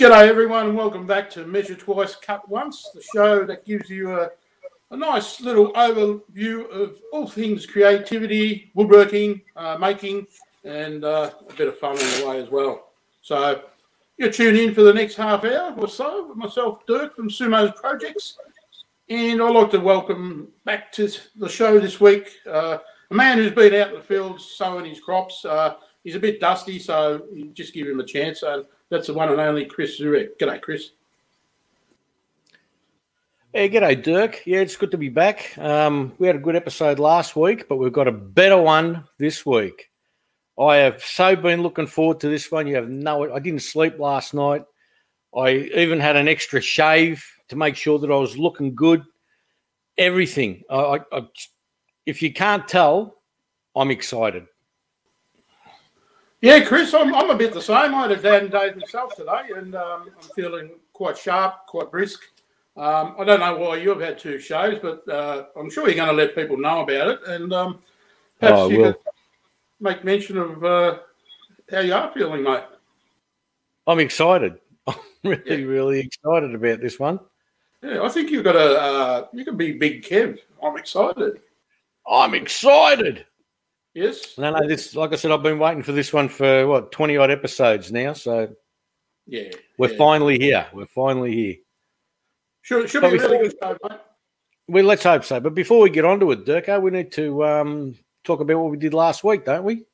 G'day, everyone, and welcome back to Measure Twice, Cut Once, the show that gives you a, a nice little overview of all things creativity, woodworking, uh, making, and uh, a bit of fun on the way as well. So, you're tuned in for the next half hour or so with myself, Dirk from Sumo's Projects. And I'd like to welcome back to the show this week uh, a man who's been out in the fields sowing his crops. Uh, he's a bit dusty, so just give him a chance. That's the one and only Chris Zurek. G'day, Chris. Hey, g'day, Dirk. Yeah, it's good to be back. Um, we had a good episode last week, but we've got a better one this week. I have so been looking forward to this one. You have no, I didn't sleep last night. I even had an extra shave to make sure that I was looking good. Everything. I, I, I if you can't tell, I'm excited. Yeah, Chris, I'm, I'm a bit the same. I had a Dan day myself today, and um, I'm feeling quite sharp, quite brisk. Um, I don't know why you've had two shows, but uh, I'm sure you're going to let people know about it, and um, perhaps Oh, you will. could make mention of uh, how you are feeling, mate. I'm excited. I'm really, Yeah. really excited about this one. Yeah, I think you've got a uh, you can be Big Kev. I'm excited. I'm excited. Yes. No, no, this, like I said, I've been waiting for this one for what, 20 odd episodes now. So Yeah. we're yeah. finally here. We're finally here. Should, should be a really good show, mate. Well, let's hope so. But before we get on to it, Durko, we need to um, talk about what we did last week, don't we?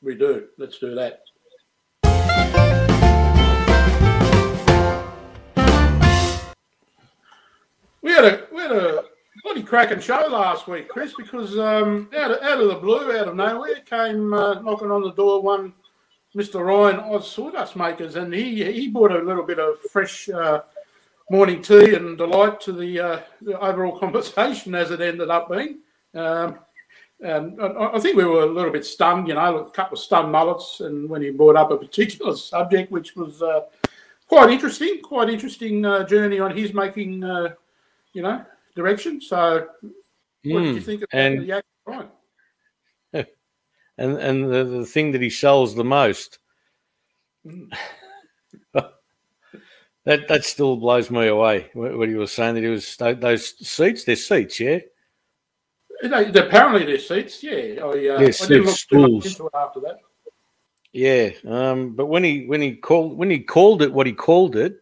We do. Let's do that. We had a we had a cracking show last week, Chris, because um, out of, out of the blue, out of nowhere, came uh, knocking on the door one Mr. Ryan Oz Sawdust Makers, and he he brought a little bit of fresh uh, morning tea and delight to the, uh, the overall conversation as it ended up being. Um, and I I think we were a little bit stunned, you know, a couple of stunned mullets, and when he brought up a particular subject, which was uh, quite interesting, quite interesting uh, journey on his making, uh, you know, direction. So, what did you Mm. think about and- the Ryan? And and the, the thing that he sells the most, Mm. that that still blows me away. What, he was saying that he was those seats, they're seats, yeah. They, they- apparently, their seats, yeah. I, uh, Yeah, seats, look too much stools. into it after that. Yeah, um, but when he when he called when he called it what he called it,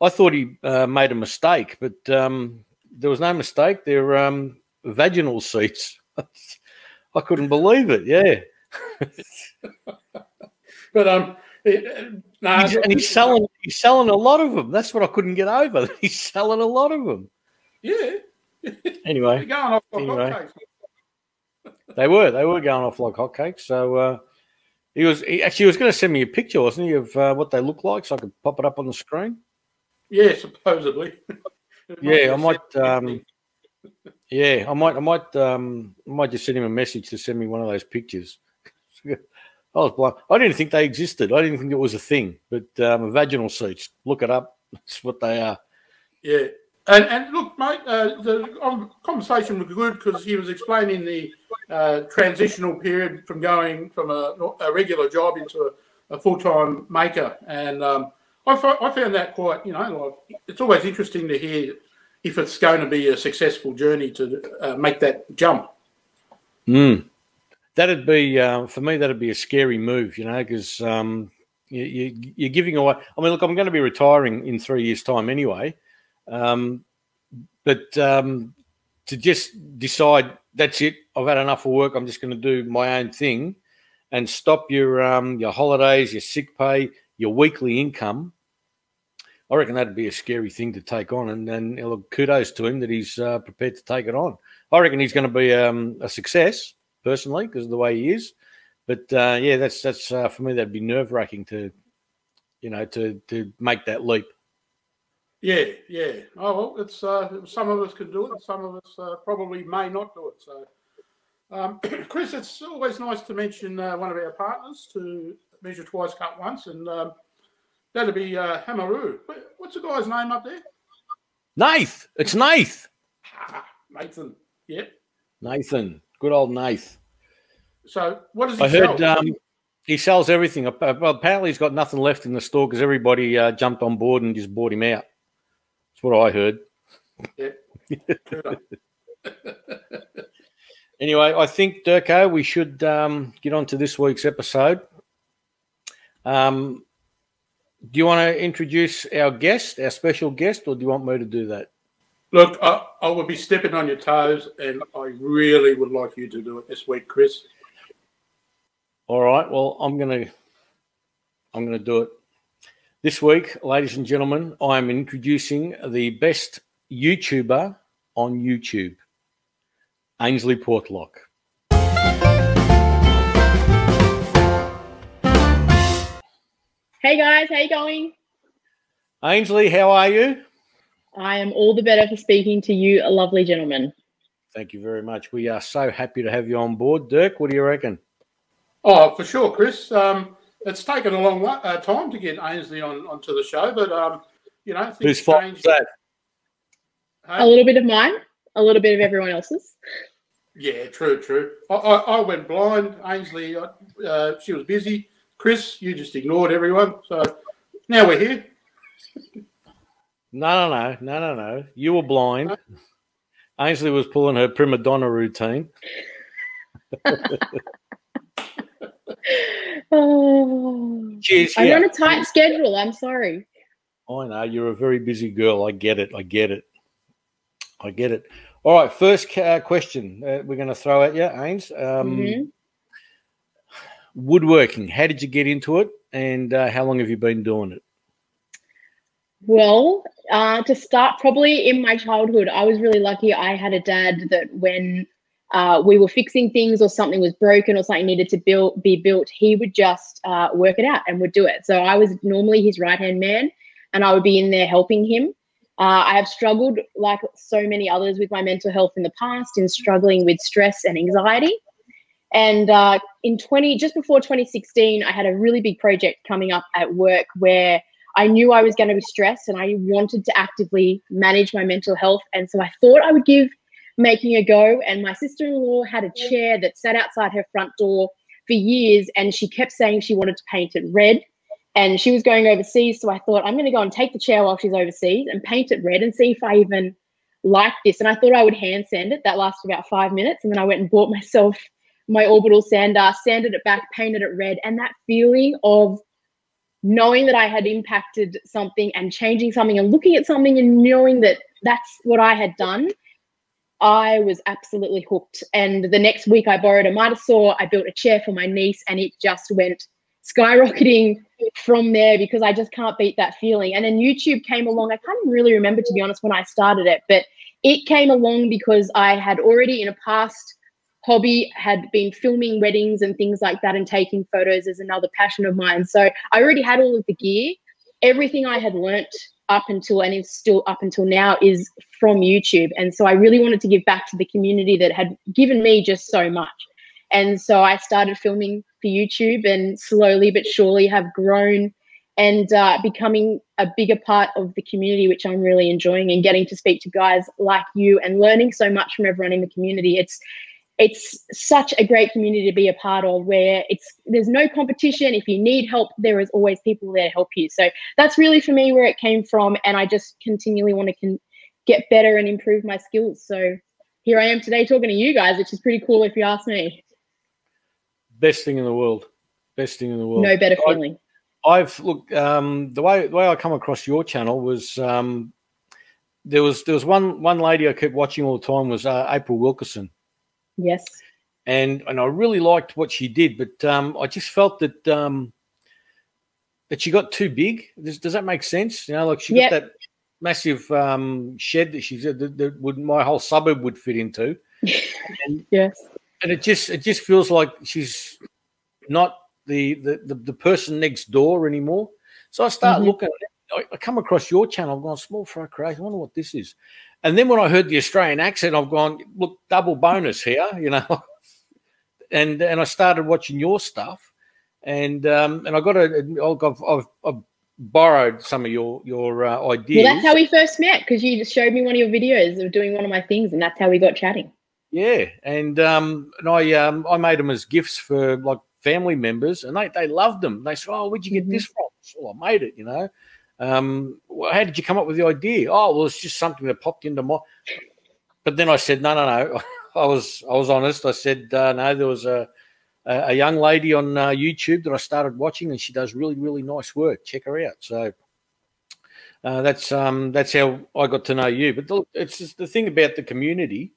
I thought he uh, made a mistake, but um, there was no mistake. They're um, vaginal seats. I couldn't believe it. Yeah, But um, it, no, He's- and he's selling he's selling a lot of them. That's what I couldn't get over. He's selling a lot of them. Yeah, they're Anyway, going off Anyway. hotcakes. they were they were going off like hotcakes. So uh, he was he actually was going to send me a picture, wasn't he, of uh, what they look like, so I could pop it up on the screen. Yeah, supposedly. It might be Yeah, I might. Um, yeah, I might. I might. Um, I might just send him a message to send me one of those pictures. I was blind. I didn't think they existed. I didn't think it was a thing. But um, vaginal seats. Look it up. That's what they are. Yeah, and and look, mate, uh, the conversation was good because he was explaining the uh, transitional period from going from a, a regular job into a, a full time maker, and um, I, found that quite, you know, like it's always interesting to hear if it's going to be a successful journey to uh, make that jump. Mm. That'd be uh, for me. That'd be a scary move, you know, because um, you, you're giving away. I mean, look, I'm going to be retiring in three years' time anyway, um, but um, to just decide that's it. I've had enough of work. I'm just going to do my own thing, and stop your um, your holidays, your sick pay, your weekly income. I reckon that'd be a scary thing to take on, and and look, kudos to him that he's uh, prepared to take it on. I reckon he's going to be um, a success personally because of the way he is. But uh, yeah, that's that's uh, for me. That'd be nerve wracking to, you know, to to make that leap. Yeah, yeah. Oh well, it's uh, some of us can do it, some of us uh, probably may not do it. So, um, Chris, it's always nice to mention uh, one of our partners to measure twice, cut once, and um, that'd be uh, Hamaru. What's the guy's name up there? Nath, it's Nath. Nathan. Yep. Nathan, good old Nath. So, what does he sell? I heard. Um, He sells everything. Well, apparently he's got nothing left in the store because everybody uh, jumped on board and just bought him out. That's what I heard. True. Anyway, I think Durko, we should um, get on to this week's episode. Um, do you want to introduce our guest, our special guest, or do you want me to do that? Look, I, I would be stepping on your toes, and I really would like you to do it this week, Chris. All right. Well, I'm gonna, I'm gonna do it this week, ladies and gentlemen. I am introducing the best YouTuber on YouTube, Ainslee Portlock. Hey guys, how you going? Ainslee, how are you? I am all the better for speaking to you, a lovely gentleman. Thank you very much. We are so happy to have you on board, Dirk. What do you reckon? Oh, for sure, Chris. Um, it's taken a long uh, time to get Ainslee on onto the show, but um, you know, things Whose fault changed. is that? Hey? A little bit of mine, a little bit of everyone else's. Yeah, true, true. I, I, I went blind. Ainslee, uh, uh, she was busy. Chris, you just ignored everyone. So now we're here. No, no, no, no, no, no. You were blind. Ainslee was pulling her prima donna routine. Oh, Cheers. I'm here. on a tight schedule. I'm sorry. I know you're a very busy girl. I get it. I get it. I get it. All right. First uh, question uh, we're going to throw at you, Ains. Um, Mhm. Woodworking. How did you get into it, and uh, how long have you been doing it? Well, uh, to start, probably in my childhood, I was really lucky. I had a dad that when uh, we were fixing things or something was broken or something needed to build be built, he would just uh, work it out and would do it. So I was normally his right hand man, and I would be in there helping him. Uh, I have struggled, like so many others, with my mental health in the past, in struggling with stress and anxiety. And uh, in 20, just before 2016, I had a really big project coming up at work where I knew I was going to be stressed and I wanted to actively manage my mental health. And so I thought I would give making a go. And my sister in law had a chair that sat outside her front door for years and she kept saying she wanted to paint it red. And she was going overseas. So I thought, I'm going to go and take the chair while she's overseas and paint it red and see if I even like this. And I thought I would hand sand it. That lasted about five minutes. And then I went and bought myself my orbital sander, sanded it back, painted it red. And that feeling of knowing that I had impacted something and changing something and looking at something and knowing that that's what I had done, I was absolutely hooked. And the next week, I borrowed a miter saw. I built a chair for my niece, and it just went skyrocketing from there because I just can't beat that feeling. And then YouTube came along. I can't really remember, to be honest, when I started it, but it came along because I had already in a past hobby had been filming weddings and things like that and taking photos is another passion of mine. So i already had all of the gear. Everything i had learnt up until and is still up until now is from youtube. And so i really wanted to give back to the community that had given me just so much. And so i started filming for youtube and slowly but surely have grown and uh, becoming a bigger part of the community, which I'm really enjoying, and getting to speak to guys like you and learning so much from everyone in the community. It's it's such a great community to be a part of where it's there's no competition. If you need help there is always people there to help you. So that's really for me where it came from and i just continually want to con- get better and improve my skills. So here i am today talking to you guys which is pretty cool if you ask me. Best thing in the world. Best thing in the world. no better feeling. I've look um, the way the way I come across your channel was um, there was there was one one lady I kept watching all the time was uh, April Wilkerson, yes and and I really liked what she did, but um, I just felt that um, that she got too big. Does, does that make sense? You know, like she Yep. got that massive um, shed that she said that, that would my whole suburb would fit into, yes and it just it just feels like she's not the the the, the person next door anymore. So I start Mhm. looking. I, I come across your channel. I've gone small fry crazy. I wonder what this is. And then when I heard the Australian accent, I've gone look double bonus here, you know. and and I started watching your stuff, and um and I got a I've I've, I've borrowed some of your your uh, ideas. well that's how we first met because you just showed me one of your videos of doing one of my things and that's how we got chatting Yeah, and um, and I um, I made them as gifts for like family members, and they, they loved them. They said, "Oh, where'd you get Mhm. this from?" Well, I made it, you know. Um, well, how did you come up with the idea? Oh, well, it's just something that popped into my. But then I said, no, no, no. I was I was honest. I said, uh, no, there was a a young lady on uh, YouTube that I started watching, and she does really really nice work. Check her out. So. Uh, that's um, that's how I got to know you. But the, it's just the thing about the community,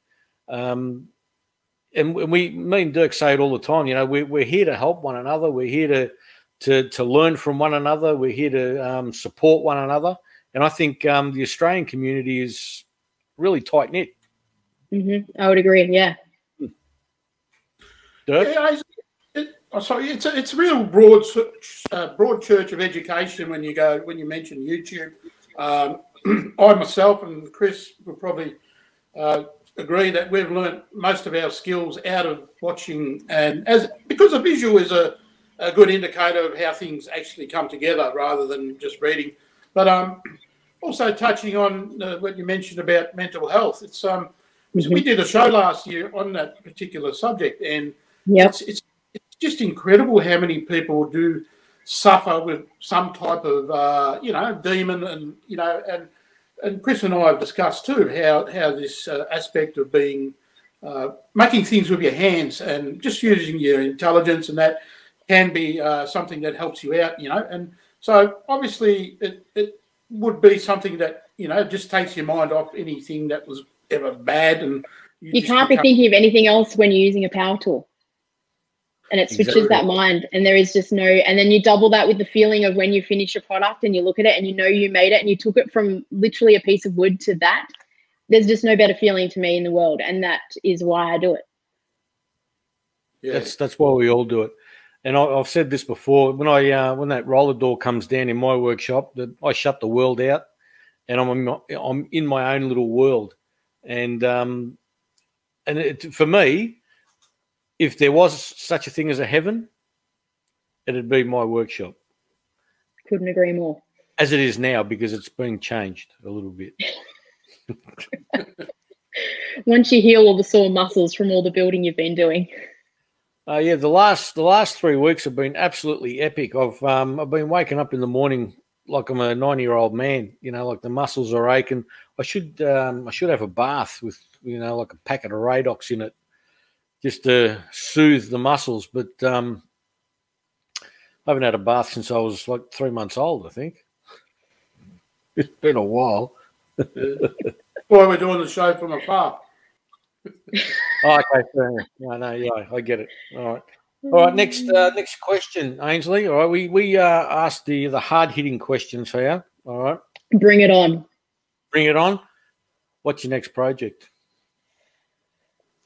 um, and we, me and Dirk say it all the time. You know, we're, we're here to help one another. We're here to to to learn from one another. We're here to um, support one another. And I think um, the Australian community is really tight knit. hmm I would agree. Yeah. Dirk, Yeah, it's, it, oh, sorry, it's a, it's a real broad ch- uh, broad church of education when you go when you mention YouTube. Um, I myself and Chris will probably uh, agree that we've learnt most of our skills out of watching, and as because a visual is a, a good indicator of how things actually come together rather than just reading. But um, also touching on uh, what you mentioned about mental health, it's um, we did a show last year on that particular subject, and Yep. it's, it's it's just incredible how many people do suffer with some type of uh, you know demon and you know and and Chris and I have discussed too how how this uh, aspect of being uh, making things with your hands and just using your intelligence and that can be uh, something that helps you out you know and so obviously it, it would be something that you know just takes your mind off anything that was ever bad and You just can't be thinking of anything else when you're using a power tool. And it switches Exactly. that mind, and there is just no. And then you double that with the feeling of when you finish a product and you look at it and you know you made it and you took it from literally a piece of wood to that. There's just no better feeling to me in the world, and that is why I do it. yeah. that's that's why we all do it. And I, I've said this before. When I uh, when that roller door comes down in my workshop, that I shut the world out, and I'm in my, I'm in my own little world. And um, and it, for me, if there was such a thing as a heaven, it'd be my workshop, Couldn't agree more. as it is now, because it's been changed a little bit. Once you heal all the sore muscles from all the building you've been doing. Uh, yeah, the last the last three weeks have been absolutely epic. I've um, I've been waking up in the morning like I'm a ninety year old man. You know, like the muscles are aching. I should um, I should have a bath with you know like a packet of Radox in it, just to soothe the muscles. But um, I haven't had a bath since I was like three months old. I think it's been a while. why we're doing the show from afar. Oh, okay, fair enough. No, no, yeah, I get it. All right. All right, next uh, next question, Ainslee. All right, we we uh, asked the the hard hitting questions here. All right, Bring it on. bring it on. What's your next project?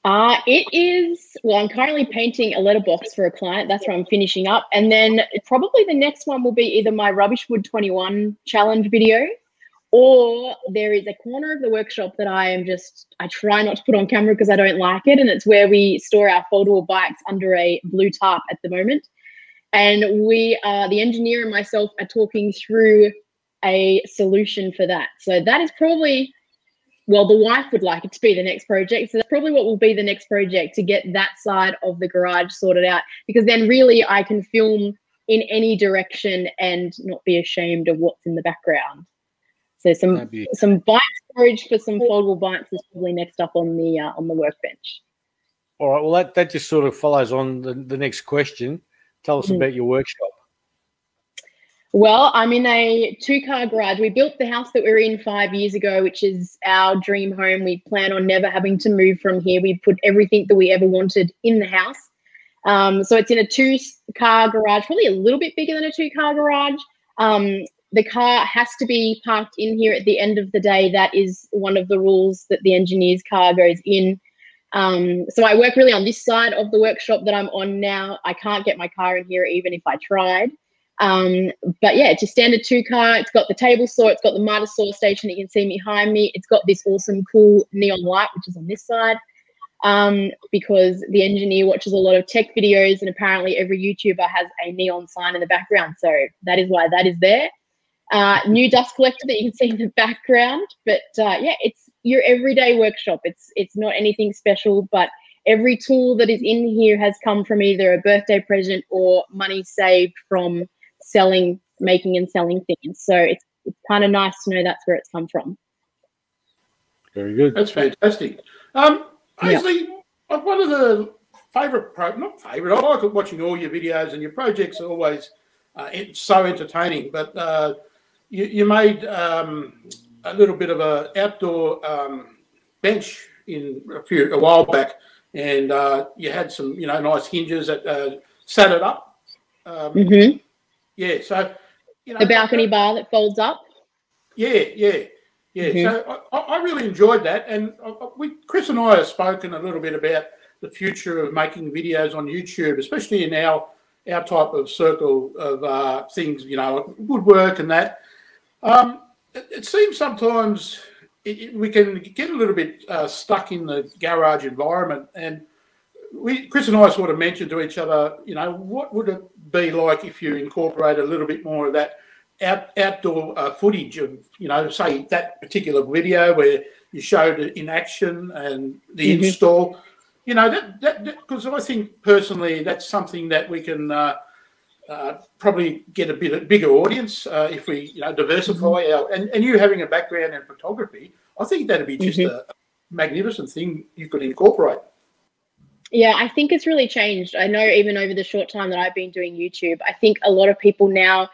Uh, it is, well, I'm currently painting a letterbox for a client. That's where I'm finishing up. And then probably the next one will be either my Rubbishwood 21 challenge video or there is a corner of the workshop that I am just, I try not to put on camera because I don't like it. And it's where we store our foldable bikes under a blue tarp at the moment. And we, uh, the engineer and myself, are talking through a solution for that. So that is probably well, the wife would like it to be the next project. So that's probably what will be the next project to get that side of the garage sorted out. Because then really I can film in any direction and not be ashamed of what's in the background. So some be- some bike storage for some foldable bikes is probably next up on the uh, on the workbench. All right. Well, that, that just sort of follows on the, the next question. Tell us Mhm. about your workshop. Well, I'm in a two car garage. We built the house that we're in five years ago, which is our dream home. We plan on never having to move from here. We put everything that we ever wanted in the house. Um, so it's in a two car garage, probably a little bit bigger than a two car garage. Um, the car has to be parked in here at the end of the day. That is one of the rules that the engineer's car goes in. Um, so I work really on this side of the workshop that I'm on now. I can't get my car in here even if I tried. Um, but yeah, it's a standard two car. It's got the table saw, it's got the miter saw station that you can see behind me. It's got this awesome, cool neon light, which is on this side. Um, because the engineer watches a lot of tech videos, and apparently every YouTuber has a neon sign in the background. So that is why that is there. Uh, new dust collector that you can see in the background. But uh, yeah, it's your everyday workshop. It's it's not anything special, but every tool that is in here has come from either a birthday present or money saved from selling, making and selling things. So it's, it's kind of nice to know that's where it's come from. Very good. That's fantastic. Um, Yeah. Ainslee, uh, one of the favourite, pro- not favourite, I like watching all your videos and your projects are always uh, so entertaining. But uh, you, you made um, a little bit of a outdoor um, bench in a few a while back, and uh, you had some you know nice hinges that uh, sat it up. Um, hmm Yeah, so you know The balcony bar that folds up. yeah, yeah, yeah. Mhm. So I, I really enjoyed that, and I- I- we, Chris and I have spoken a little bit about the future of making videos on YouTube, especially in our our type of circle of uh, things, you know, woodwork and that. Um, it, it seems sometimes it, it- we can get a little bit uh, stuck in the garage environment, and we, Chris and I, sort of mentioned to each other, you know, what would it be like if you incorporate a little bit more of that out, outdoor uh, footage of, you know, say that particular video where you showed it in action and the Mhm. install. You know, that that because I think personally that's something that we can uh, uh, probably get a bit a bigger audience uh, if we, you know, diversify our and, and you having a background in photography, I think that'd be just a magnificent thing you could incorporate. Yeah, I think it's really changed. I know even over the short time that I've been doing YouTube, I think a lot of people now,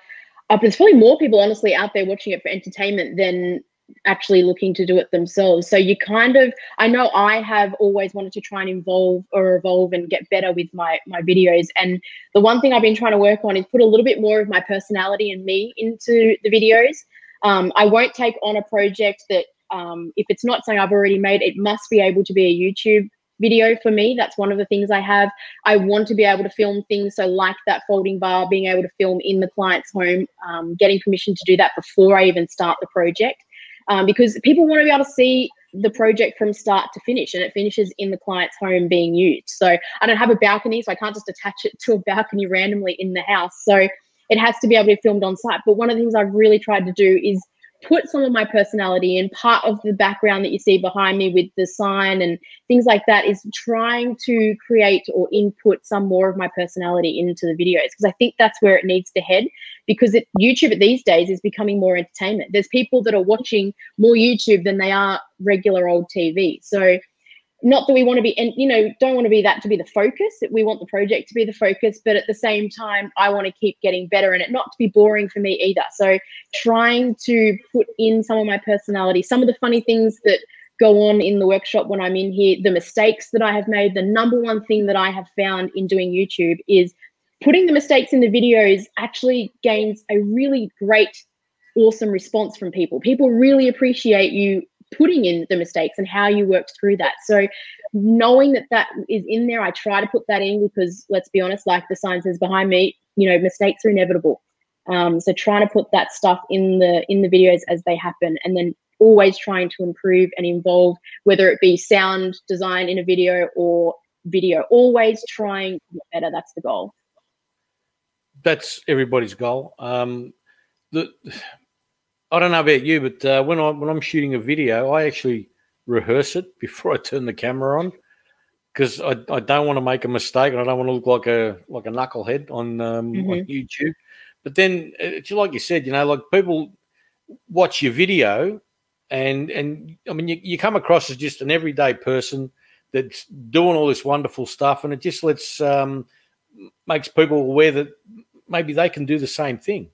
uh, there's probably more people honestly out there watching it for entertainment than actually looking to do it themselves. So you kind of, I know I have always wanted to try and involve or evolve and get better with my my videos. And the one thing I've been trying to work on is put a little bit more of my personality and me into the videos. Um, I won't take on a project that um, if it's not something I've already made, it must be able to be a YouTube video for me. That's one of the things I have. I want to be able to film things. So, like that folding bar, being able to film in the client's home, um, getting permission to do that before I even start the project. Um, because people want to be able to see the project from start to finish and it finishes in the client's home being used. So, I don't have a balcony, so I can't just attach it to a balcony randomly in the house. So, it has to be able to be filmed on site. But one of the things I've really tried to do is put some of my personality in part of the background that you see behind me with the sign and things like that is trying to create or input some more of my personality into the videos because I think that's where it needs to head because it, YouTube these days is becoming more entertainment. There's people that are watching more YouTube than they are regular old TV. So not that we want to be and you know don't want to be that to be the focus we want the project to be the focus but at the same time i want to keep getting better and it not to be boring for me either so trying to put in some of my personality some of the funny things that go on in the workshop when i'm in here the mistakes that i have made the number one thing that i have found in doing youtube is putting the mistakes in the videos actually gains a really great awesome response from people people really appreciate you putting in the mistakes and how you worked through that. So knowing that that is in there, I try to put that in because let's be honest, like the sign says behind me, you know, mistakes are inevitable. Um, so trying to put that stuff in the in the videos as they happen, and then always trying to improve and involve, whether it be sound design in a video or video, always trying to get better. That's the goal. That's everybody's goal. Um, the I don't know about you, but uh, when I when I'm shooting a video, I actually rehearse it before I turn the camera on because I, I don't want to make a mistake and I don't want to look like a like a knucklehead on um, on YouTube. But then it's like you said, you know, like people watch your video and and I mean you, you come across as just an everyday person that's doing all this wonderful stuff and it just lets um, makes people aware that maybe they can do the same thing.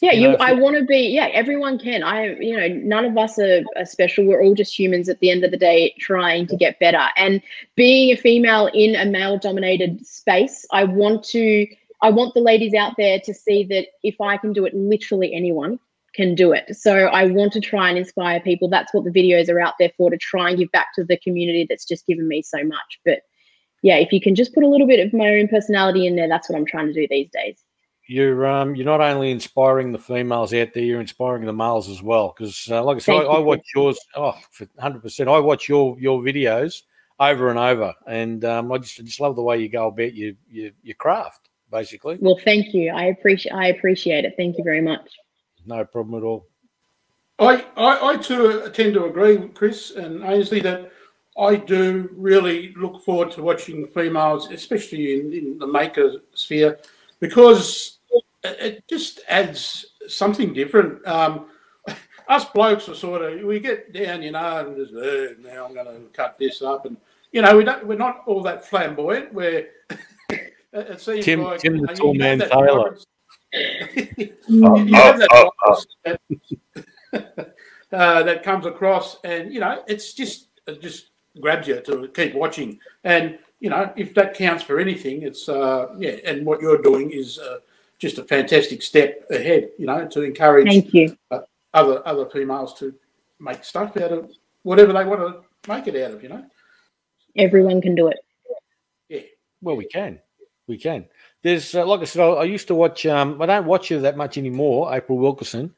Yeah, You you. know, if I want to be. Yeah, everyone can. I, you know, none of us are, are special. We're all just humans at the end of the day, trying to get better. And being a female in a male-dominated space, I want to. I want the ladies out there to see that if I can do it, literally anyone can do it. So I want to try and inspire people. That's what the videos are out there for to try and give back to the community that's just given me so much. But yeah, if you can just put a little bit of my own personality in there, that's what I'm trying to do these days. You're um you're not only inspiring the females out there, you're inspiring the males as well. Because uh, like I said, I, Thank I you. watch yours. Oh, hundred percent. I watch your your videos over and over, and um, I just I just love the way you go about your your, your craft. Basically, Well, thank you. I appreciate. I appreciate it. Thank you very much. no problem at all. I, I, I too tend to agree with Chris and Ainslee that I do really look forward to watching females, especially in, in the maker sphere, because it, it just adds something different. Um, us blokes are sort of we get down, you know, and just uh, eh, now I'm going to cut this up, and you know we don't we're not all that flamboyant. Where it seems Tim- like Tim the tall man have that Taylor. tolerance- mm. you you have that Oh, oh, that, comes across, and you know it's just just grabs you to keep watching, and you know if that counts for anything, it's uh, yeah, and what you're doing is uh, just a fantastic step ahead, you know, to encourage Thank you. other other females to make stuff out of whatever they want to make it out of, you know. Everyone can do it. Yeah, Well, we can, we can. There's uh, like I said, I, I used to watch. Um, I don't watch her that much anymore, April Wilkerson,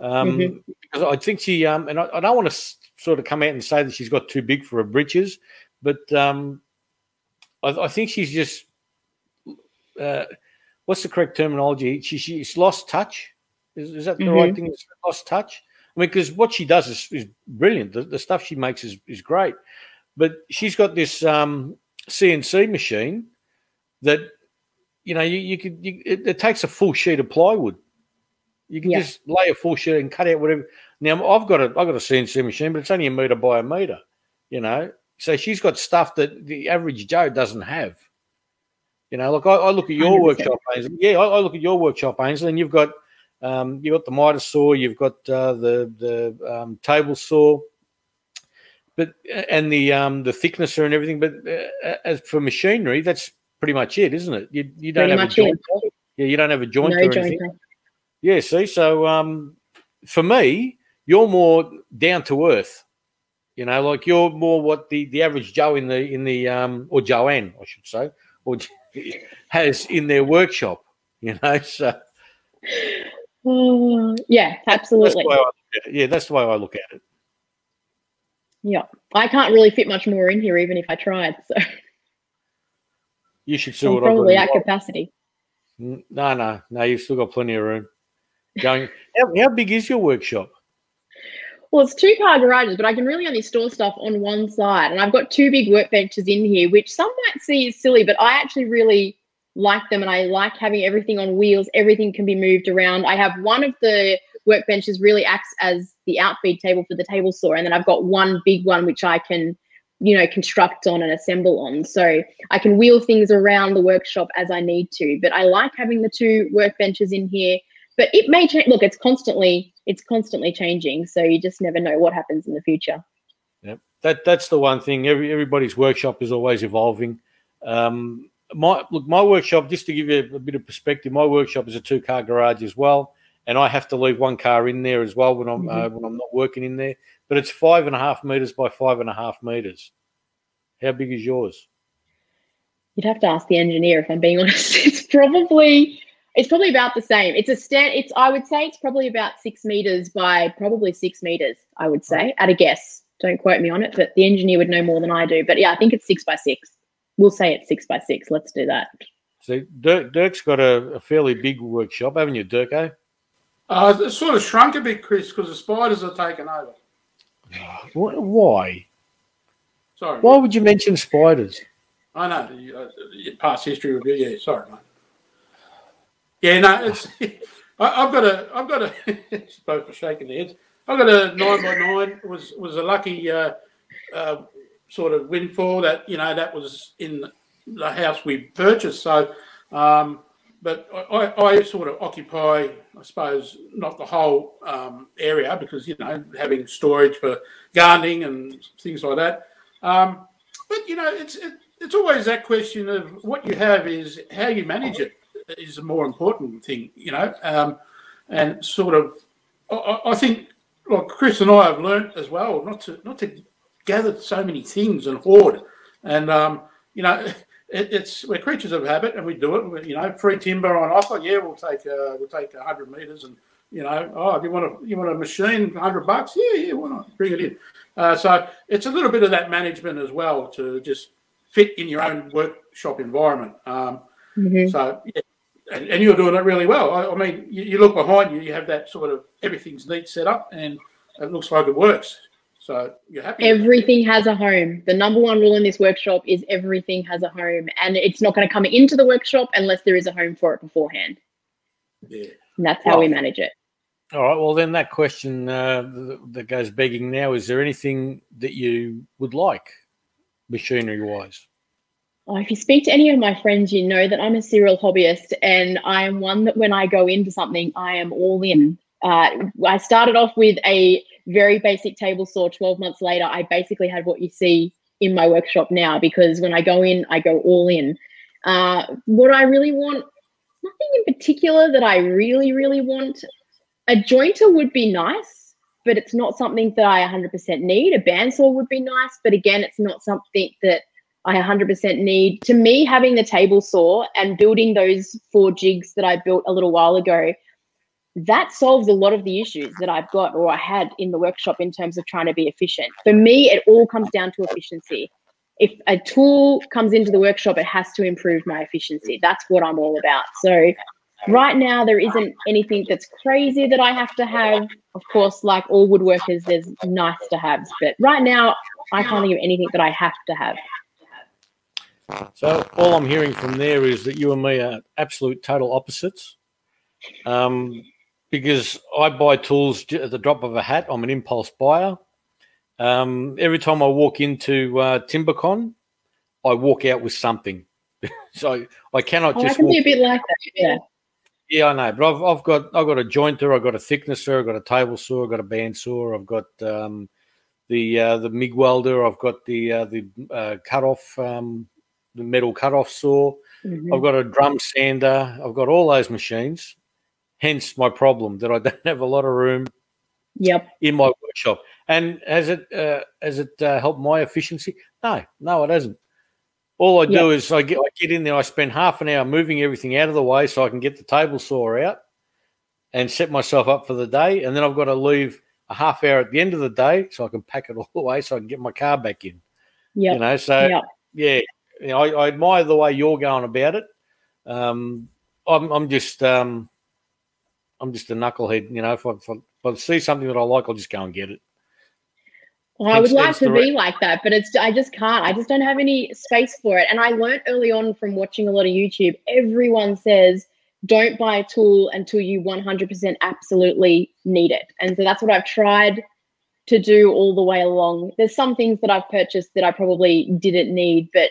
um, Mhm. because I think she. Um, and I, I don't want to sort of come out and say that she's got too big for her britches, but um, I, I think she's just. Uh, what's the correct terminology? She, she's lost touch. Is, is that the right thing? Is lost touch. I mean, because what she does is, is brilliant. The, the stuff she makes is, is great, but she's got this um, CNC machine that you know you, you could you, it, it takes a full sheet of plywood. You can Yeah. just lay a full sheet and cut out whatever. Now I've got a I've got a CNC machine, but it's only a meter by a meter. You know, so she's got stuff that the average Joe doesn't have. You know, look, I, I look at your 100%. workshop, Ainslee. Yeah, I, I look at your workshop, Ainslee, and you've got um, you've got the miter saw, you've got uh, the the um, table saw, but and the um, the thicknesser and everything. But uh, as for machinery, that's pretty much it, isn't it? You you don't Pretty have a it. joint. Yeah, you don't have a joint No or anything. Yeah, see, so um, for me, you're more down to earth. You know, like you're more what the, the average Joe in the in the um or Joanne, I should say, or has in their workshop. You know, so Oh, yeah, absolutely. the way I look at it. Yeah, that's the way I look at it. Yeah, I can't really fit much more in here, even if I tried. So You should see I'm what probably at capacity. No, no, no. You've still got plenty of room. Going. How, how big is your workshop? Well, it's two car garages, but I can really only store stuff on one side. And I've got two big workbenches in here, which some might see as silly, but I actually really like them and I like having everything on wheels. Everything can be moved around. I have one of the workbenches really acts as the outfeed table for the table saw. And then I've got one big one which I can, you know, construct on and assemble on. So I can wheel things around the workshop as I need to. But I like having the two workbenches in here. But it may change. Look, it's constantly it's constantly changing, so you just never know what happens in the future. Yep. That that's the one thing. Every everybody's workshop is always evolving. Um, my look, my workshop. Just to give you a bit of perspective, my workshop is a two car garage as well, and I have to leave one car in there as well when I'm uh, when I'm not working in there. But it's five and a half meters by five and a half meters. How big is yours? You'd have to ask the engineer if I'm being honest. It's probably it's probably about the same. It's a stand. It's I would say it's probably about six meters by probably six meters. I would say at a guess. Don't quote me on it, but the engineer would know more than I do. But yeah, I think it's six by six. We'll say it's six by six. Let's do that. So Dirk, Dirk's got a, a fairly big workshop, haven't you, Dirk? Eh? uh, it's sort of shrunk a bit, Chris, because the spiders are taken over. Wh- Why? Sorry, Why would you mention spiders? I know you- uh, your past history review. Yeah, sorry, mate. Yeah, no, it's. I, I've got a. I've got a. both are shaking their heads. I've got a nine by nine. Was was a lucky uh, uh, sort of windfall that you know that was in the house we purchased. So, um, but I, I I sort of occupy, I suppose, not the whole um, area because you know having storage for gardening and things like that. Um, but you know, it's it, it's always that question of what you have is how you manage it is a more important thing, you know, um, and sort of. I- I, think, like Chris and I have learned as well, not to not to gather so many things and hoard, and um, you know. It, it's we're creatures of habit, and we do it. You know, free timber on offer. Yeah, we'll take uh, we'll take hundred meters, and you know, oh, you want a you want a machine, hundred bucks. Yeah, yeah, why not? Bring it in. Uh, so it's a little bit of that management as well to just fit in your own workshop environment. Um, Mhm. so yeah, and, and you're doing it really well. I, I mean, you, you look behind you, you have that sort of everything's neat set up, and it looks like it works. So you're happy. Everything has a home. The number one rule in this workshop is everything has a home, and it's not going to come into the workshop unless there is a home for it beforehand. Yeah. And that's how we manage it. All right. Well, then that question uh, that goes begging now: Is there anything that you would like, machinery wise? If you speak to any of my friends, you know that I'm a serial hobbyist, and I am one that when I go into something, I am all in. Uh, I started off with a very basic table saw. 12 months later, I basically had what you see in my workshop now because when I go in, I go all in. Uh, what I really want, nothing in particular that I really, really want. A jointer would be nice, but it's not something that I 100% need. A bandsaw would be nice, but again, it's not something that I 100% need. To me, having the table saw and building those four jigs that I built a little while ago, that solves a lot of the issues that I've got or I had in the workshop in terms of trying to be efficient. For me, it all comes down to efficiency. If a tool comes into the workshop, it has to improve my efficiency. That's what I'm all about. So, right now, there isn't anything that's crazy that I have to have. Of course, like all woodworkers, there's nice to haves, but right now, I can't think of anything that I have to have. So all I'm hearing from there is that you and me are absolute total opposites. Um, because I buy tools at the drop of a hat. I'm an impulse buyer. Um, every time I walk into uh, Timbecon, I walk out with something. so I cannot Oh, I just can walk. be a bit like that. Yeah. Yeah, I know, but I've, I've got I've got a jointer, I've got a thicknesser, I've got a table saw, I've got a band saw, I've got um, the uh, the MIG welder, I've got the uh, the uh, cut off um, the metal cut off saw, Mhm. I've got a drum sander, I've got all those machines. Hence my problem that I don't have a lot of room Yep. in my workshop. And has it uh, has it uh, helped my efficiency? No, no, it hasn't. All I do Yeah. is I get I get in there, I spend half an hour moving everything out of the way so I can get the table saw out and set myself up for the day. And then I've got to leave a half hour at the end of the day so I can pack it all away so I can get my car back in. Yeah. You know, so yep. yeah, you know, I, I admire the way you're going about it. Um, I'm, I'm just, um, I'm just a knucklehead. You know, if I, if, I, if I see something that I like, I'll just go and get it. Well, I would like to be like that, but it's I just can't. I just don't have any space for it. And I learned early on from watching a lot of YouTube. Everyone says don't buy a tool until you 100% absolutely need it. And so that's what I've tried to do all the way along. There's some things that I've purchased that I probably didn't need, but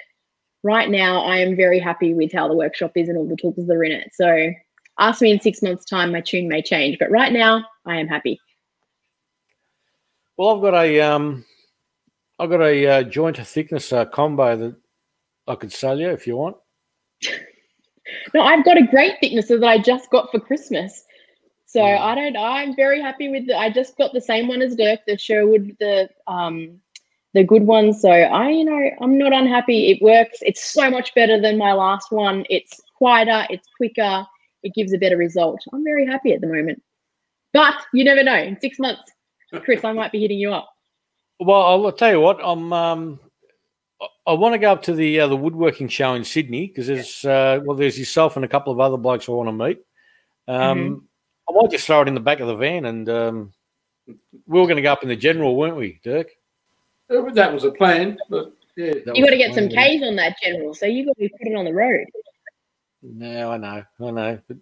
right now I am very happy with how the workshop is and all the tools that are in it. So ask me in six months' time, my tune may change, but right now I am happy. Well, I've got a, um, I've got a uh, joint thickness uh, combo that I could sell you if you want. No, I've got a great thicknesser that I just got for Christmas. So Mm. I don't. I'm very happy with. The, I just got the same one as Dirk, the Sherwood, the um, the good one. So I, you know, I'm not unhappy. It works. It's so much better than my last one. It's quieter. It's quicker. It gives a better result. I'm very happy at the moment. But you never know. In six months, Chris, I might be hitting you up. Well, I'll tell you what. I'm. Um, I- want to go up to the uh, the woodworking show in Sydney because there's uh, well, there's yourself and a couple of other blokes I want to meet. Um, I might just throw it in the back of the van, and um, we were going to go up in the general, weren't we, Dirk? That was a plan, but yeah. You was got to get some plan, K's on that general. So you got to put it on the road. No, I know, I know. But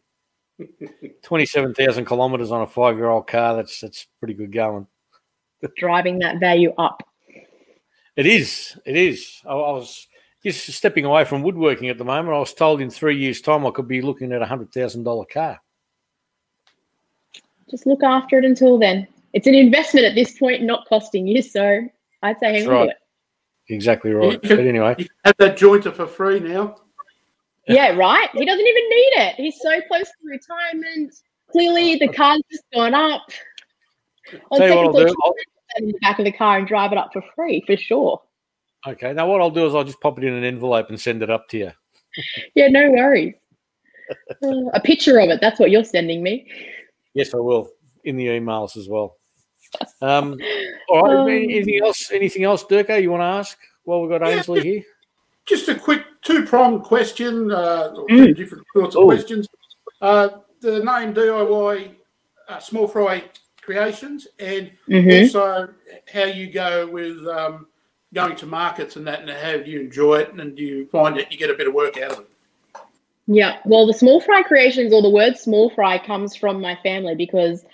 Twenty-seven thousand kilometres on a five-year-old car—that's that's pretty good going. Driving that value up. It is. It is. I, I was just stepping away from woodworking at the moment. I was told in three years' time I could be looking at a hundred thousand dollar car. just look after it until then. It's an investment at this point, not costing you. So I'd say hang That's on right. to it. Exactly right. Can- But anyway, You can have that jointer for free now. Yeah, right. He doesn't even need it. He's so close to retirement. Clearly, the car's just gone up. On Tell you second what I'll do. I'll- could put that in the back of the car and drive it up for free for sure. okay. Now what I'll do is I'll just pop it in an envelope and send it up to you. Yeah, no worries. Uh, a picture of it. That's what you're sending me. Yes, I will in the emails as well. Um, all right. Um, anything else? Anything else, Durko? You want to ask? Well, we've got Yeah, Ainslee here. Just a quick two-pronged question, uh, Mm. different sorts of Ooh. questions. Uh, the name DIY uh, Small Fry creations and Mhm. also how you go with um, going to markets and that, and how do you enjoy it, and do you find that you get a bit of work out of it? Yeah, well, the small fry creations or the word small fry comes from my family because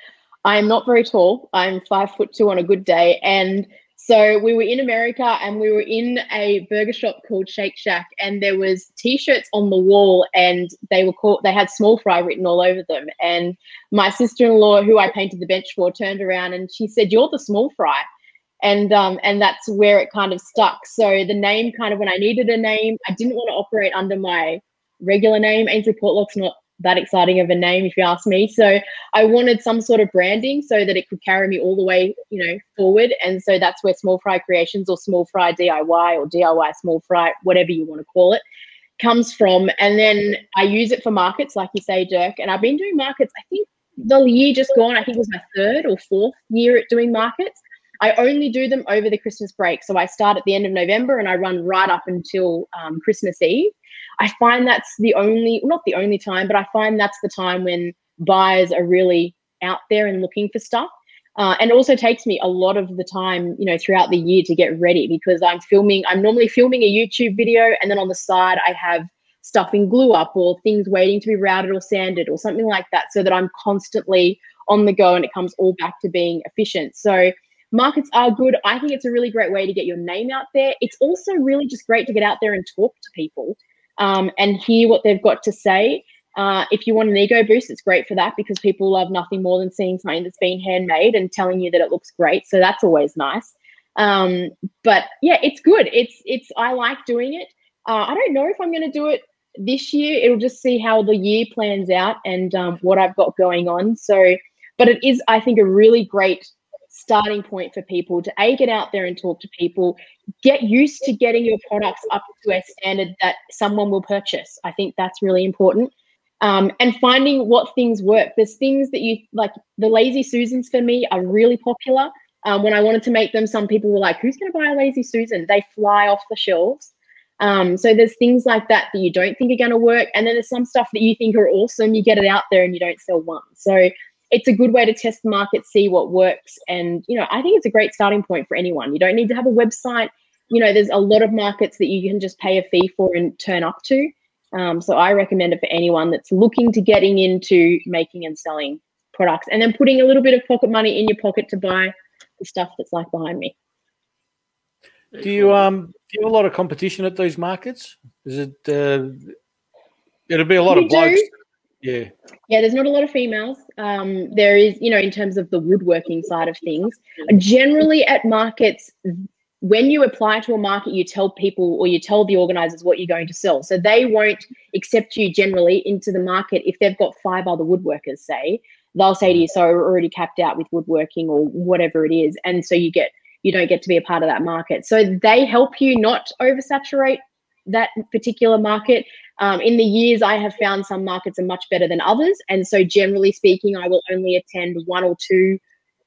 I am not very tall. I'm five foot two on a good day. And so we were in America and we were in a burger shop called Shake Shack and there was t-shirts on the wall and they were called they had small fry written all over them. And my sister-in-law, who I painted the bench for, turned around and she said, You're the small fry. And um, and that's where it kind of stuck. So the name kind of when I needed a name, I didn't want to operate under my regular name. Ainslee Portlock's not that exciting of a name, if you ask me. So I wanted some sort of branding so that it could carry me all the way, you know, forward. And so that's where Small Fry Creations or Small Fry DIY or DIY Small Fry, whatever you want to call it, comes from. And then I use it for markets, like you say, Dirk. And I've been doing markets, I think the year just gone, I think it was my third or fourth year at doing markets. I only do them over the Christmas break. So I start at the end of November and I run right up until um, Christmas Eve. I find that's the only, not the only time, but I find that's the time when buyers are really out there and looking for stuff. Uh, and also takes me a lot of the time, you know, throughout the year to get ready because I'm filming, I'm normally filming a YouTube video and then on the side I have stuff in glue up or things waiting to be routed or sanded or something like that so that I'm constantly on the go and it comes all back to being efficient. So markets are good. I think it's a really great way to get your name out there. It's also really just great to get out there and talk to people um, and hear what they've got to say. Uh, if you want an ego boost, it's great for that because people love nothing more than seeing something that's been handmade and telling you that it looks great. So that's always nice. Um, but yeah, it's good. It's it's I like doing it. Uh, I don't know if I'm going to do it this year. It'll just see how the year plans out and um, what I've got going on. So, but it is, I think, a really great starting point for people to a get out there and talk to people get used to getting your products up to a standard that someone will purchase. I think that's really important. Um, and finding what things work. There's things that you like the lazy susans for me are really popular. Um, when i wanted to make them some people were like who's going to buy a lazy susan? They fly off the shelves. Um, so there's things like that that you don't think are going to work. And then there's some stuff that you think are awesome. You get it out there and you don't sell one. So it's a good way to test the market, see what works. And, you know, I think it's a great starting point for anyone. You don't need to have a website. You know, there's a lot of markets that you can just pay a fee for and turn up to. Um, so I recommend it for anyone that's looking to getting into making and selling products and then putting a little bit of pocket money in your pocket to buy the stuff that's like behind me. Do you um do you have a lot of competition at these markets? Is it uh, it'll be a lot We of blokes? do. Yeah. Yeah, there's not a lot of females. Um, there is, you know, in terms of the woodworking side of things. Generally, at markets, when you apply to a market, you tell people or you tell the organizers what you're going to sell. So they won't accept you generally into the market if they've got five other woodworkers, say. They'll say to you, so we're already capped out with woodworking or whatever it is. And so you get you don't get to be a part of that market. So they help you not oversaturate that particular market. Um, in the years, I have found some markets are much better than others. And so, generally speaking, I will only attend one or two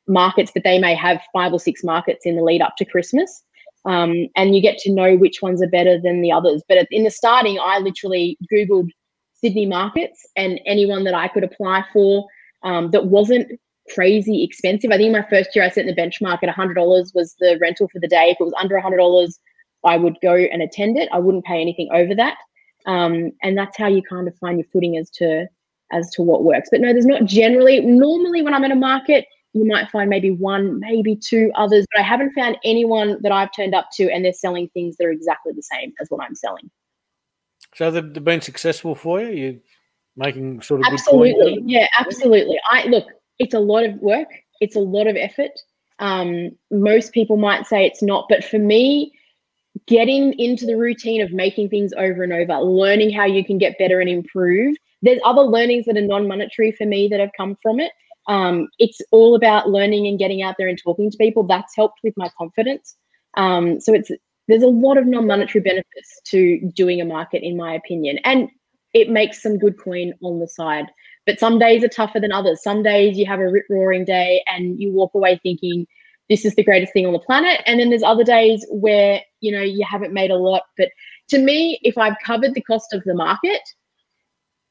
markets, but they may have five or six markets in the lead up to Christmas. Um, and you get to know which ones are better than the others. But in the starting, I literally Googled Sydney markets and anyone that I could apply for um, that wasn't crazy expensive. I think my first year I set the benchmark at $100 was the rental for the day. If it was under $100, I would go and attend it. I wouldn't pay anything over that. Um, and that's how you kind of find your footing as to as to what works. But no there's not generally normally when i'm in a market you might find maybe one maybe two others but i haven't found anyone that i've turned up to and they're selling things that are exactly the same as what i'm selling. So they've, been successful for you. You're making sort of good absolutely. Yeah absolutely. I look it's a lot of work. It's a lot of effort. Um, most people might say it's not but for me getting into the routine of making things over and over learning how you can get better and improve. There's other learnings that are non-monetary for me that have come from it. Um, it's all about learning and getting out there and talking to people. That's helped with my confidence. Um, so it's there's a lot of non-monetary benefits to doing a market in my opinion. And it makes some good coin on the side. But some days are tougher than others. Some days you have a rip roaring day and you walk away thinking this is the greatest thing on the planet and then there's other days where you know you haven't made a lot but to me if i've covered the cost of the market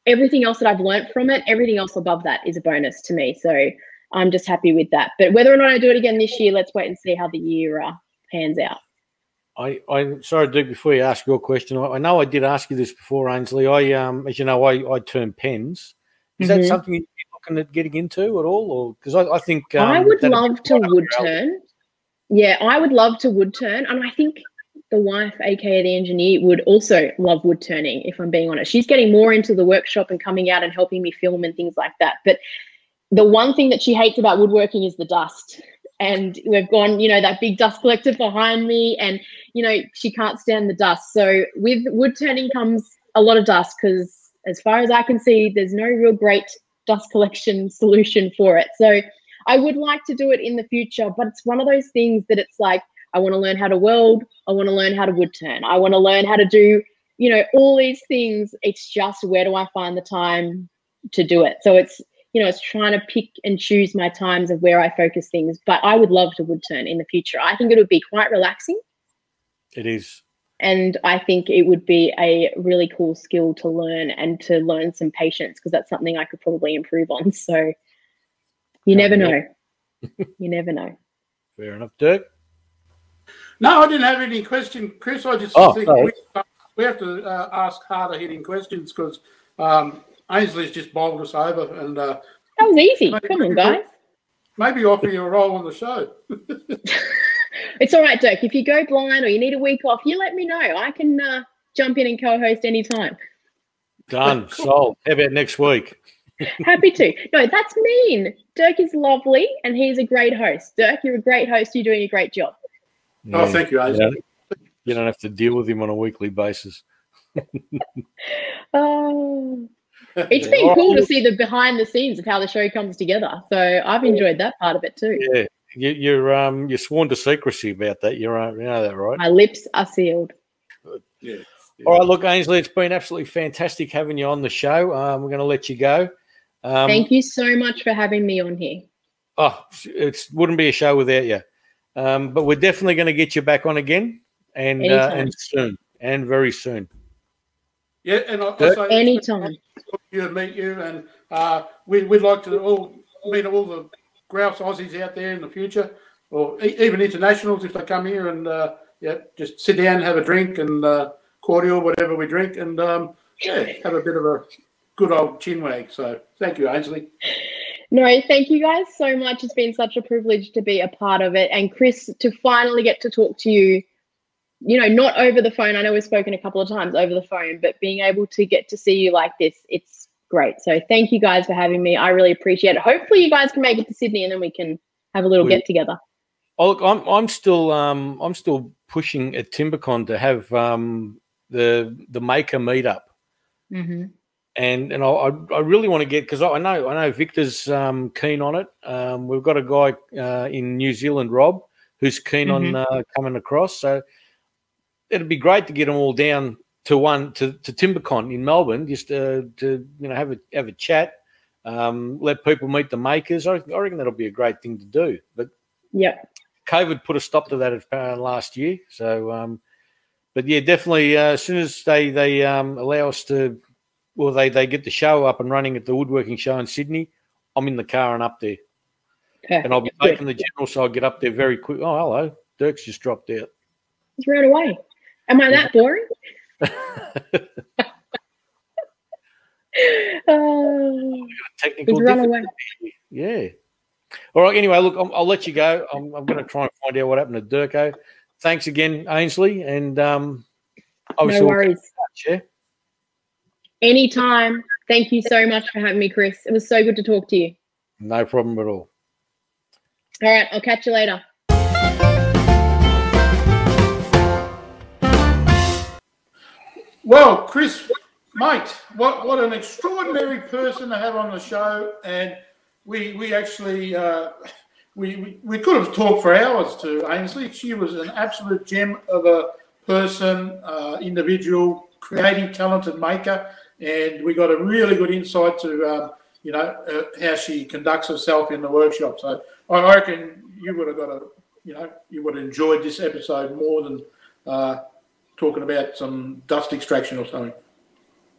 everything else that i've learned from it everything else above that is a bonus to me so I'm just happy with that. But whether or not I do it again this year, let's wait and see how the year uh, pans out. I, I'm sorry, Duke. Before you ask your question, I, I know I did ask you this before, Ainslee. I, um, as you know, I, I turn pens. Is that Mhm. something looking at getting into at all, or because I, I think um, I would love to wood turn. Yeah, I would love to wood turn. And I think the wife, aka the engineer, would also love wood turning, if I'm being honest. She's getting more into the workshop and coming out and helping me film and things like that. But the one thing that she hates about woodworking is the dust. And we've gone, you know, that big dust collector behind me, and you know, she can't stand the dust. So with wood turning comes a lot of dust because as far as I can see, there's no real great dust collection solution for it. So I would like to do it in the future, but it's one of those things that it's like I want to learn how to weld, I want to learn how to wood turn, I want to learn how to do, you know, all these things. It's just where do I find the time to do it? So it's you know, it's trying to pick and choose my times of where I focus things. But I would love to wood turn in the future. I think it would be quite relaxing It is. And I think it would be a really cool skill to learn and to learn some patience because that's something I could probably improve on. So you never know. you never know. Fair enough, Dirk. No, I didn't have any question, Chris. I just Oh, think sorry. we, we have to uh, ask harder hitting questions because um, Ainslee's just bowled us over and uh, That was easy. Maybe- Come on, guys. maybe offer you a role on the show. It's all right, Dirk. If you go blind or you need a week off, you let me know. I can uh, jump in and co-host anytime. Done. Sold. How about next week? Happy to. No, that's mean. Dirk is lovely and he's a great host. Dirk, you're a great host. You're doing a great job. Oh, thank you, You Ainslee. don't, you don't have to deal with him on a weekly basis. Oh, it's been cool to see the behind the scenes of how the show comes together. So I've enjoyed that part of it too. Yeah, you, you're um you're sworn to secrecy about that. You're uh, you know that, right? My lips are sealed. Yeah. All right, look, Ainslee, it's been absolutely fantastic having you on the show. Um, we're going to let you go. Um, Thank you so much for having me on here. Oh, it wouldn't be a show without you. Um, but we're definitely going to get you back on again, and uh, and soon, and very soon. Yeah, and I, I Dirk? say Anytime. you meet you, and uh, we, we'd like to all meet all the grouse Aussies out there in the future, or e- even internationals if they come here and uh, yeah, just sit down, have a drink, and uh, cordial, whatever we drink, and um, yeah, have a bit of a good old chin wag. So thank you, Ainslee. No, thank you guys so much. It's been such a privilege to be a part of it. And Chris, to finally get to talk to you, you know, not over the phone. I know we've spoken a couple of times over the phone, but being able to get to see you like this, it's great. So thank you guys for having me. I really appreciate it. Hopefully you guys can make it to Sydney and then we can have a little get together. Oh, look, I'm I'm still um I'm still pushing at Timbecon to have um the the maker meetup, Mm-hmm. and and I I really want to get because I know I know Victor's um keen on it. Um, we've got a guy uh, in New Zealand, Rob, who's keen on uh, coming across. So it'd be great to get them all down to one to, to Timbecon in Melbourne, just uh, to you know have a have a chat, um, let people meet the makers. I, I reckon that'll be a great thing to do. But Yep. COVID put a stop to that uh, last year. So, um, but yeah, definitely. Uh, as soon as they they um, allow us to, well, they they get the show up and running at the woodworking show in Sydney, I'm in the car and up there, Perfect. and I'll be taking the general, so I'll get up there very quick. Oh, hello, Dirk's just dropped out. He's right away. Am I that boring? Oh, Technical difficulty. Yeah. All right. Anyway, look, I'll, I'll let you go. I'm, I'm going to try and find out what happened to Durko. Thanks again, Ainslee, and um, No worries. touch, yeah. Anytime. Thank you so much for having me, Chris. It was so good to talk to you. No problem at all. All right, I'll catch you later. Well, Chris, mate, what, what an extraordinary person to have on the show, and we we actually uh, we, we we could have talked for hours to Ainslee. She was an absolute gem of a person, uh, individual, creative, talented maker, and we got a really good insight to um, you know uh, how she conducts herself in the workshop. So I reckon you would have got a you know you would have enjoyed this episode more than. Uh, talking about some dust extraction or something.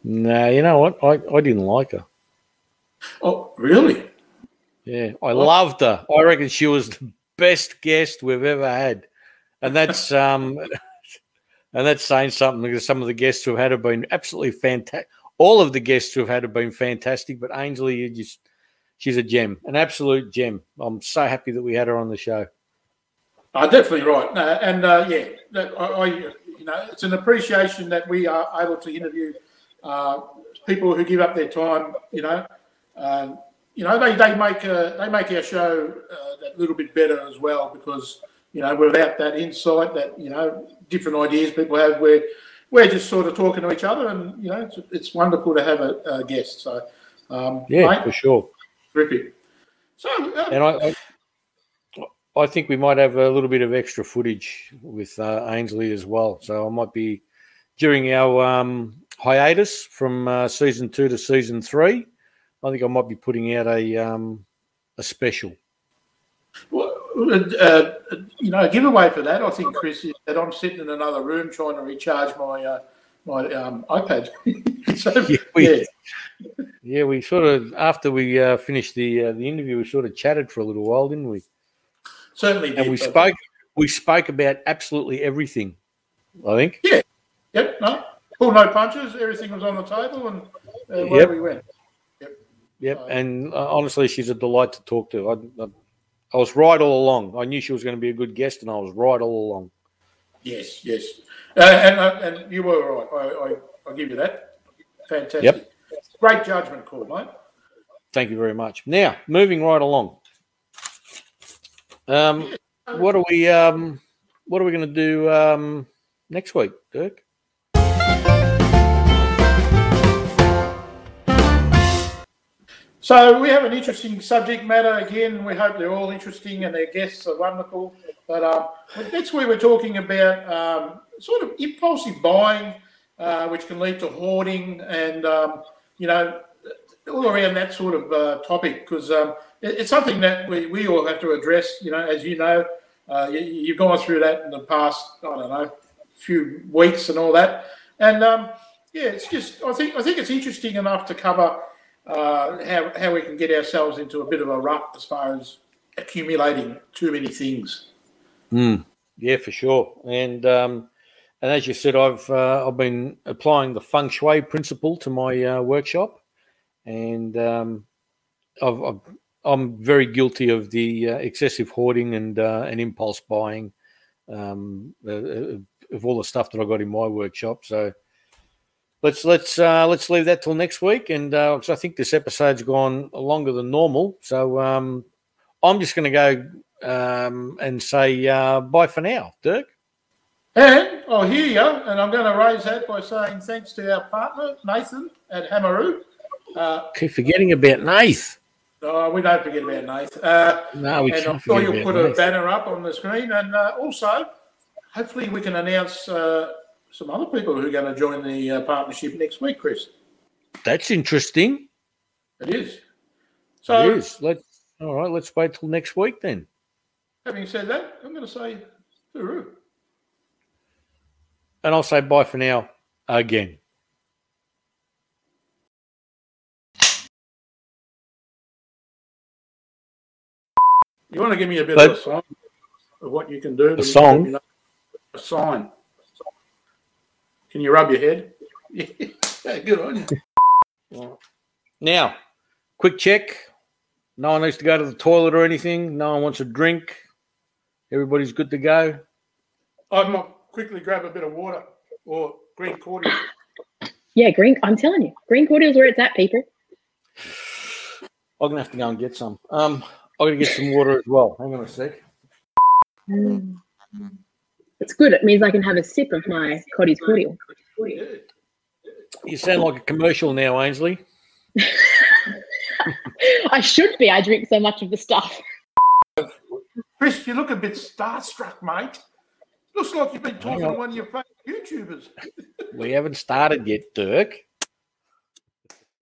No, you know what? I, I didn't like her. Oh, really? Yeah, I loved her. I reckon she was the best guest we've ever had, and that's um, and that's saying something because some of the guests we've had have been absolutely fantastic. All of the guests we've had have been fantastic, but Ainslee, you just she's a gem, an absolute gem. I'm so happy that we had her on the show. Uh, definitely right, no, and uh, yeah, that, I, I, you know, it's an appreciation that we are able to interview uh, people who give up their time. You know, um, you know, they, they make a, they make our show uh, that little bit better as well because you know without that insight, that you know, different ideas people have, we're we're just sort of talking to each other, and you know, it's, it's wonderful to have a, a guest. So, um, Yeah, mate, for sure. terrific. So, uh, And I, I, I think we might have a little bit of extra footage with uh, Ainslee as well. So I might be during our um, hiatus from uh, season two to season three. I think I might be putting out a um, a special. Well, uh, you know, a giveaway for that, I think, Chris, is that I'm sitting in another room trying to recharge my uh, my um, iPad. so, Yeah, we- yeah, Yeah, we sort of after we uh, finished the uh, the interview, we sort of chatted for a little while, didn't we? Certainly. And did, we spoke we spoke about absolutely everything. I think. Yeah. Yep, no, pull no punches. Everything was on the table, and uh, where Yep. we went. Yep, Uh, and uh, honestly, she's a delight to talk to. I, I, I was right all along. I knew she was going to be a good guest, and I was right all along. Yes, yes, uh, and uh, and you were right. I, I I'll give you that. Fantastic. Yep. Great judgment call, mate. Thank you very much. Now, moving right along. Um, what are we? Um, what are we going to do um, next week, Dirk? So we have an interesting subject matter again. We hope they're all interesting and their guests are wonderful. But um, next week we're talking about um, sort of impulsive buying, uh, which can lead to hoarding and um, you know all around that sort of uh, topic because um, it's something that we, we all have to address. You know, as you know, uh, you, you've gone through that in the past. I don't know, few weeks and all that. And um, yeah, it's just I think I think it's interesting enough to cover uh, how, how we can get ourselves into a bit of a rut as far as accumulating too many things. Yeah, for sure. And um, and as you said, I've uh, I've been applying the feng shui principle to my uh, workshop, and um, I've, I've, I'm very guilty of the uh, excessive hoarding and uh, and impulse buying um, uh, of all the stuff that I got in my workshop. So let's let's uh, let's leave that till next week. And uh, I think this episode's gone longer than normal, so um, I'm just going to go um, and say uh, bye for now, Dirk. And I'll hear you, and I'm going to raise that by saying thanks to our partner, Nathan at Hamaroo. Uh, Keep forgetting about Nath. Oh, we don't forget about Nathan. Uh, No, we and I'm sure you'll put a banner up on the screen. And uh, also, hopefully, we can announce uh, some other people who are going to join the uh, partnership next week, Chris. That's interesting. It is. So, it is. Let's all right. Let's wait till next week then. having said that, I'm going to say hooroo. And I'll say bye for now again. You want to give me a bit But- of a song of what you can do? to A song? let me know? A sign. Can you rub your head? Yeah, good on you. Now, quick check. No one needs to go to the toilet or anything. No one wants a drink. Everybody's good to go. I might quickly grab a bit of water or green cordial. Yeah, green. I'm telling you, green cordial's where it's at, people. I'm gonna have to go and get some. Um, I'm gonna get some water as well. Hang on a sec. It's good. It means I can have a sip of my Cottee's cordial. You sound like a commercial now, Ainslee. I should be. I drink so much of the stuff. Chris, you look a bit starstruck, mate. Looks like you've been talking to one of your favourite YouTubers. We haven't started yet, Dirk.